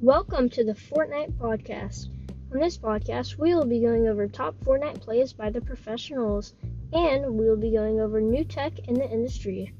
Welcome to the Fortnite Podcast. On this podcast, we will be going over top Fortnite plays by the professionals, and we will be going over new tech in the industry.